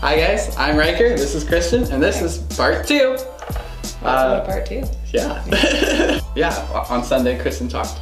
Hi guys, I'm Riker. This is Kristen, and this is part two. Uh, part two. Yeah. yeah. On Sunday, Kristen talked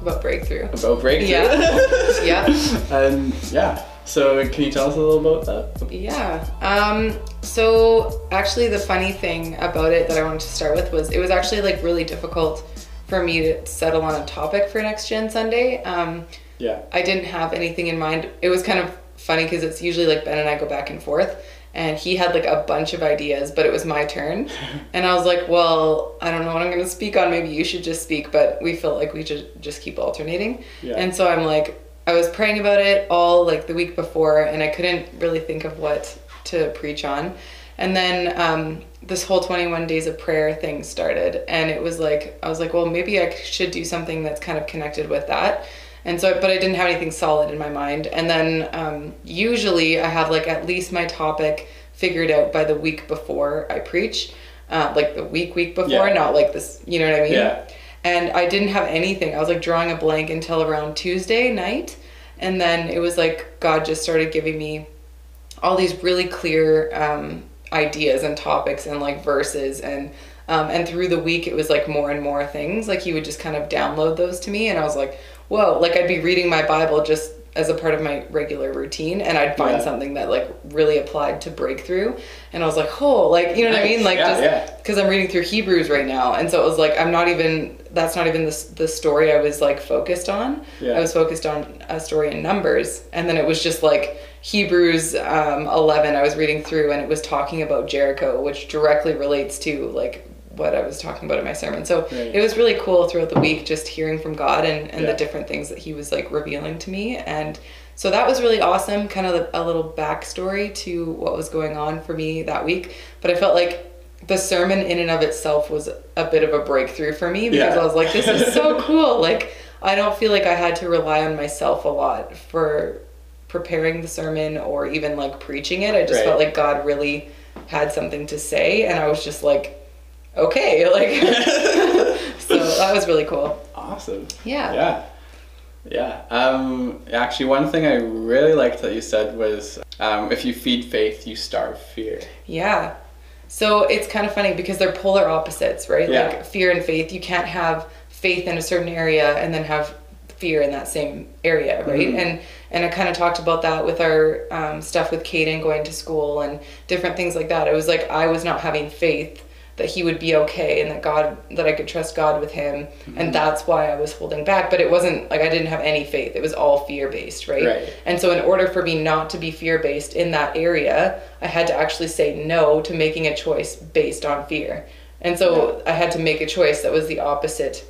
about breakthrough. About breakthrough. Yeah. yeah. And yeah. So can you tell us a little about that? Yeah. Um, so actually, the funny thing about it that I wanted to start with was it was actually like really difficult for me to settle on a topic for Next Gen Sunday. Um, yeah. I didn't have anything in mind. It was kind of funny because it's usually like Ben and I go back and forth and he had like a bunch of ideas, but it was my turn. and I was like, well, I don't know what I'm going to speak on. Maybe you should just speak, but we felt like we should just keep alternating. Yeah. And so I'm like, I was praying about it all like the week before, and I couldn't really think of what to preach on. And then um, this whole 21 days of prayer thing started, and it was like, I was like, well, maybe I should do something that's kind of connected with that. And so, but I didn't have anything solid in my mind. And then um, usually I have like at least my topic figured out by the week before I preach, uh, like the week, week before, yeah. not like this, you know what I mean? Yeah. And I didn't have anything. I was like drawing a blank until around Tuesday night. And then it was like God just started giving me all these really clear um, ideas and topics and like verses and um, and through the week it was like more and more things. Like he would just kind of download those to me and i was like whoa, like I'd be reading my Bible just as a part of my regular routine and I'd find yeah. something that like really applied to breakthrough. And I was like oh like you know what I mean? Like yeah, just because I'm reading through Hebrews right now. And so it was like I'm not even that's not even the, the story I was like focused on. I was focused on a story in numbers. And then it was just like Hebrews um, 11 I was reading through and it was talking about Jericho which directly relates to like what I was talking about in my sermon. So right. it was really cool throughout the week just hearing from God and, and yeah. the different things that He was like revealing to me. And so that was really awesome, kind of a little backstory to what was going on for me that week. But I felt like the sermon in and of itself was a bit of a breakthrough for me because yeah. I was like, this is so cool. Like, I don't feel like I had to rely on myself a lot for preparing the sermon or even like preaching it. I just right. felt like God really had something to say. And I was just like, okay like so that was really cool. Awesome. Yeah. Yeah. Yeah um actually one thing i really liked that you said was um, if you feed faith you starve fear. Yeah. So it's kind of funny because they're polar opposites right? Yeah. like fear and faith you can't have faith in a certain area and then have fear in that same area right? Mm-hmm. and and i kind of talked about that with our um, stuff with Caden going to school and different things like that. It was like i was not having faith that he would be okay and that God that I could trust God with him. Mm-hmm. and that's why I was holding back. But it wasn't like I didn't have any faith. It was all fear based right? right. And so in order for me not to be fear based in that area I had to actually say no to making a choice based on fear. And so yeah. I had to make a choice that was the opposite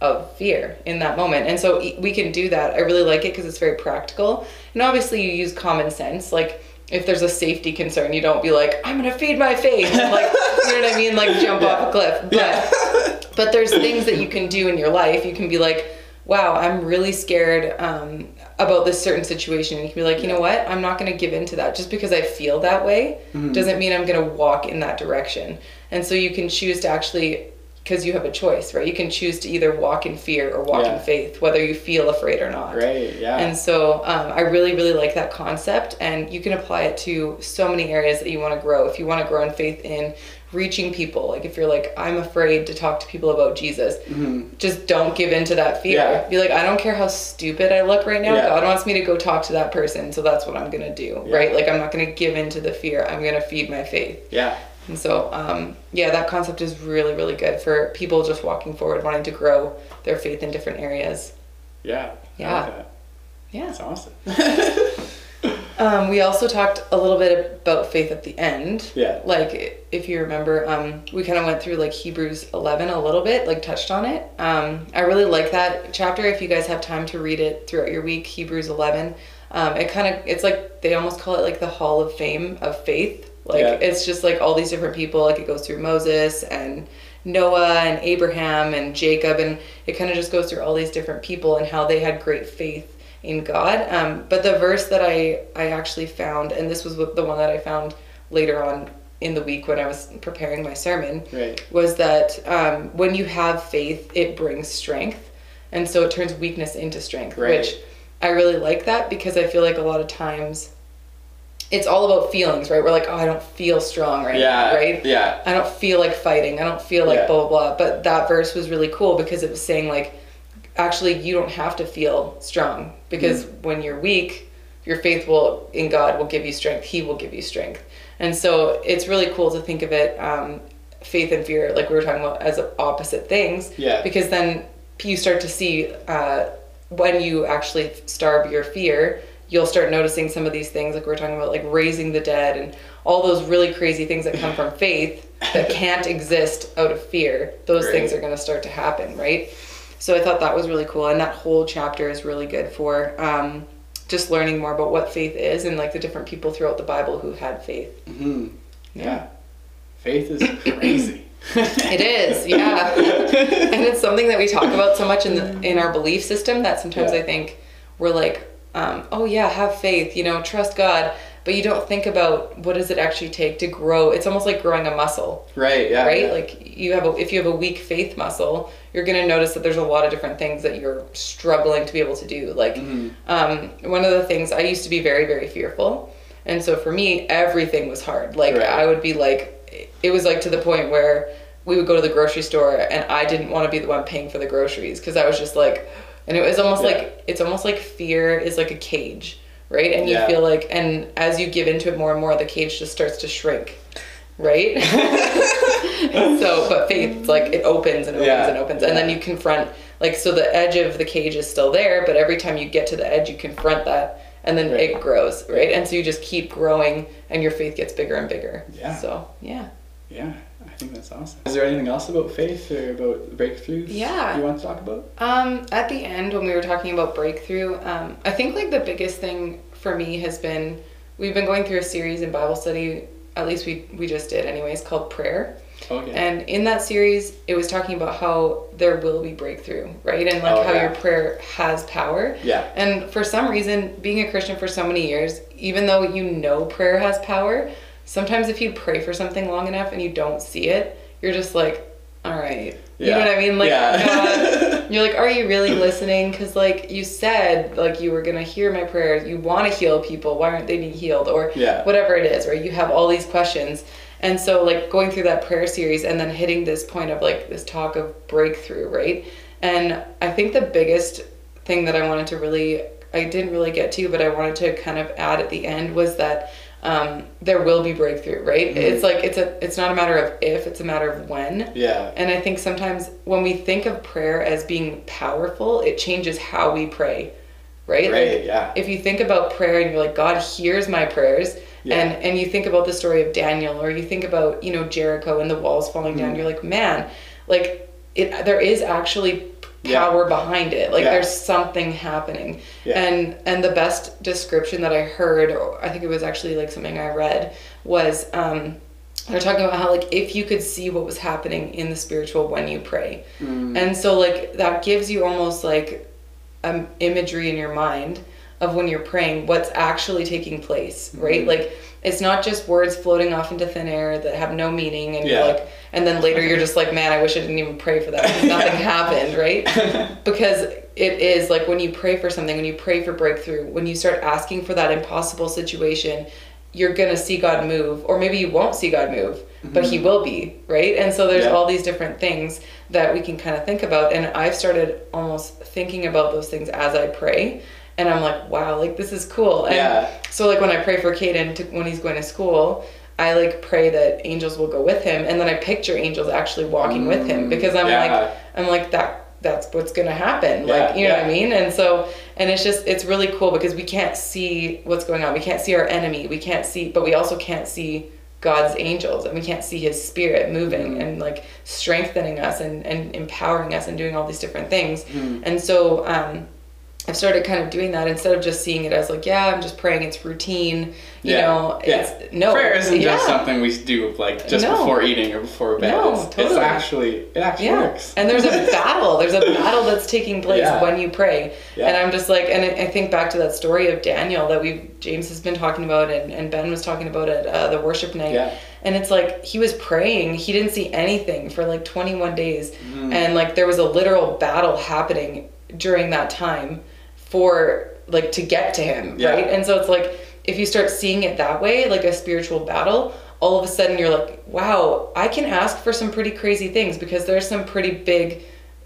of fear in that moment. And so we can do that. I really like it because it's very practical. And obviously you use common sense. Like if there's a safety concern, you don't be like, I'm gonna feed my face, and like, you know what I mean, like jump yeah. off a cliff. But, yeah. but there's things that you can do in your life. You can be like, wow, I'm really scared um, about this certain situation. And you can be like, you know what, I'm not gonna give in to that. Just because I feel that way mm-hmm. doesn't mean I'm gonna walk in that direction. And so you can choose to actually because you have a choice, right? You can choose to either walk in fear or walk yeah. in faith, whether you feel afraid or not. Right, yeah. And so um, I really, really like that concept, and you can apply it to so many areas that you want to grow. If you want to grow in faith in reaching people, like if you're like, I'm afraid to talk to people about Jesus, mm-hmm. just don't give in to that fear. Yeah. Be like, I don't care how stupid I look right now. Yeah. God wants me to go talk to that person, so that's what I'm to do, right? Like, I'm not to give in to the fear. I'm to feed my faith. Yeah. And so, um, yeah, that concept is really, really good for people just walking forward, wanting to grow their faith in different areas. Yeah. Yeah. Like that. Yeah. That's awesome. um, we also talked a little bit about faith at the end. Yeah. Like, if you remember, um, we kind of went through like Hebrews 11 a little bit, like touched on it. Um, I really like that chapter. If you guys have time to read it throughout your week, Hebrews 11. Um, it kind of, it's like, they almost call it like the Hall of Fame of faith. Like, Yeah. it's just like all these different people. Like, it goes through Moses and Noah and Abraham and Jacob, and it kind of just goes through all these different people and how they had great faith in God. Um, but the verse that I I actually found, and this was the one that I found later on in the week when I was preparing my sermon, Right. was that um, when you have faith, it brings strength, and so it turns weakness into strength. Right. Which I really like that because I feel like a lot of times it's all about feelings, right? We're like, oh, I don't feel strong right Yeah. now, right? Yeah. I don't feel like fighting. I don't feel like Yeah. blah, blah, blah. But that verse was really cool because it was saying, like, actually, you don't have to feel strong because Mm. when you're weak, your faith will, in God, will give you strength. He will give you strength. And so it's really cool to think of it, um, faith and fear, like we were talking about, as opposite things. Yeah. Because then you start to see uh, when you actually starve your fear, you'll start noticing some of these things, like we we're talking about, like raising the dead and all those really crazy things that come from faith that can't exist out of fear. Those Right. things are going to start to happen, right? So I thought that was really cool, and that whole chapter is really good for um, just learning more about what faith is and like the different people throughout the Bible who had faith. hmm Yeah. Faith is crazy. It is, yeah, and it's something that we talk about so much in the in our belief system that sometimes Yeah. I think we're like, um, oh yeah, have faith, you know, trust God, but you don't think about what does it actually take to grow. It's almost like growing a muscle, Right. Yeah. right? yeah. Like you have a if you have a weak faith muscle, you're gonna notice that there's a lot of different things that you're struggling to be able to do. Like Mhm. um, one of the things I used to be very very fearful, and so for me everything was hard. Like Right. I would be like, it was like to the point where we would go to the grocery store and I didn't want to be the one paying for the groceries because I was just like, and it was almost Yeah. like it's almost like fear is like a cage, right? And you Yeah. feel like, and as you give into it more and more, the cage just starts to shrink, right? so, but faith, like it opens and opens Yeah. and opens, and then you confront, like, so the edge of the cage is still there, but every time you get to the edge, you confront that, and then Right. it grows, right? And so you just keep growing, and your faith gets bigger and bigger. Yeah. So, yeah. Yeah. I think that's awesome. Is there anything else about faith or about breakthroughs? Yeah. You want to talk about? Um, at the end, when we were talking about breakthrough, um, I think like the biggest thing for me has been we've been going through a series in Bible study. At least we we just did, anyways, called prayer. Okay. And in that series, it was talking about how there will be breakthrough, right? And like Oh, how yeah. your prayer has power. yeah. And for some reason, being a Christian for so many years, even though you know prayer has power, sometimes if you pray for something long enough and you don't see it, you're just like, all right. You know what I mean? Like, Yeah. God, you're like, are you really listening? Because, like, you said, like, you were going to hear my prayers. You want to heal people. Why aren't they being healed? Or Yeah. whatever it is, right? You have all these questions. And so, like, going through that prayer series and then hitting this point of, like, this talk of breakthrough, right? And I think the biggest thing that I wanted to really, I didn't really get to, but I wanted to kind of add at the end was that um, there will be breakthrough, right? Mhm. It's like, it's a, it's not a matter of if, it's a matter of when. Yeah. And I think sometimes when we think of prayer as being powerful, it changes how we pray, right? Like, Right. Yeah. if you think about prayer and you're like god hears my prayers Yeah. and and you think about the story of daniel or you think about you know jericho and the walls falling down Mhm. you're like man like it there is actually Yeah. power behind it like Yeah. there's something happening Yeah. and and the best description that i heard or i think it was actually like something i read was um they're talking about how like if you could see what was happening in the spiritual when you pray Mm. and so like that gives you almost like um, imagery in your mind of when you're praying what's actually taking place, right? Mhm. Like it's not just words floating off into thin air that have no meaning and Yeah. you're like and then later you're just like, man, I wish I didn't even pray for that nothing happened, right? Because it is like when you pray for something, when you pray for breakthrough, when you start asking for that impossible situation, you're gonna see God move, or maybe you won't see God move, but He will be, right? And so there's Mm-hmm. Yeah. all these different things that we can kind of think about. And I've started almost thinking about those things as I pray. And I'm like, wow, like this is cool. And Yeah. so like when I pray for Caden to, when he's going to school, I like pray that angels will go with him, and then I picture angels actually walking with him Mm, because I'm yeah. like, I'm like that. That's what's gonna happen. Yeah, like you know what I mean. And so and it's just it's really cool because we can't see what's going on. We can't see our enemy. We can't see, but we also can't see God's angels, and we can't see His Spirit moving Mhm. and like strengthening us and and empowering us and doing all these different things. Mm. And so um, I've started kind of doing that instead of just seeing it as like, yeah, I'm just praying. It's routine. You Yeah, know, yeah. it's no Prayer isn't yeah. just something we do like just No. before eating or before bed. No, it's, it's actually it actually Yeah, works. and there's a battle. There's a battle that's taking place Yeah. when you pray. Yeah. And I'm just like, and I think back to that story of Daniel that we James has been talking about, and, and Ben was talking about at uh, the worship night. Yeah. And it's like he was praying. He didn't see anything for like 21 days, Mhm. and like there was a literal battle happening during that time for like to get to him, Yeah. right? And so it's like if you start seeing it that way, like a spiritual battle, all of a sudden you're like, wow, I can ask for some pretty crazy things because there's some pretty big,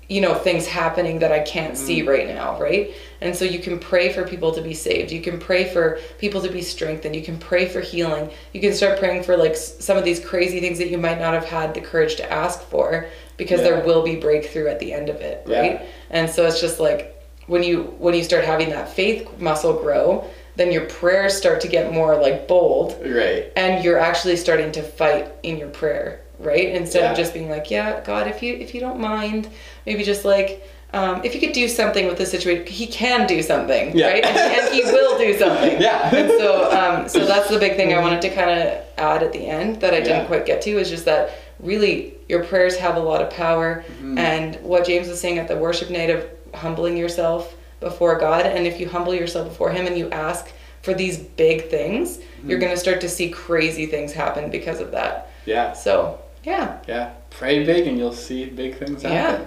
you know, things happening that I can't see mm. right now, right? And so you can pray for people to be saved. You can pray for people to be strengthened. You can pray for healing. You can start praying for like some of these crazy things that you might not have had the courage to ask for because Yeah. there will be breakthrough at the end of it, Yeah. right? And so it's just like when you when you start having that faith muscle grow, then your prayers start to get more like bold Right. and you're actually starting to fight in your prayer right instead Yeah. of just being like yeah god if you if you don't mind maybe just like um, if you could do something with this situation he can do something Yeah. right and, and he will do something Yeah. and so um, so that's the big thing i wanted to kind of add at the end that i didn't Yeah. quite get to is just that really your prayers have a lot of power Mm-hmm. and what james was saying at the worship night of humbling yourself before god and if you humble yourself before him and you ask for these big things Mm-hmm. you're going to start to see crazy things happen because of that Yeah. so yeah Yeah. Pray big and you'll see big things yeah happen.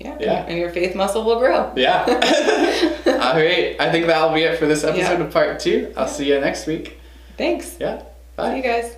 yeah Yeah. yeah. and your faith muscle will grow Yeah. All right. I think that'll be it for this episode Yeah. of part two. I'll see you next week. thanks Yeah. see Bye. you guys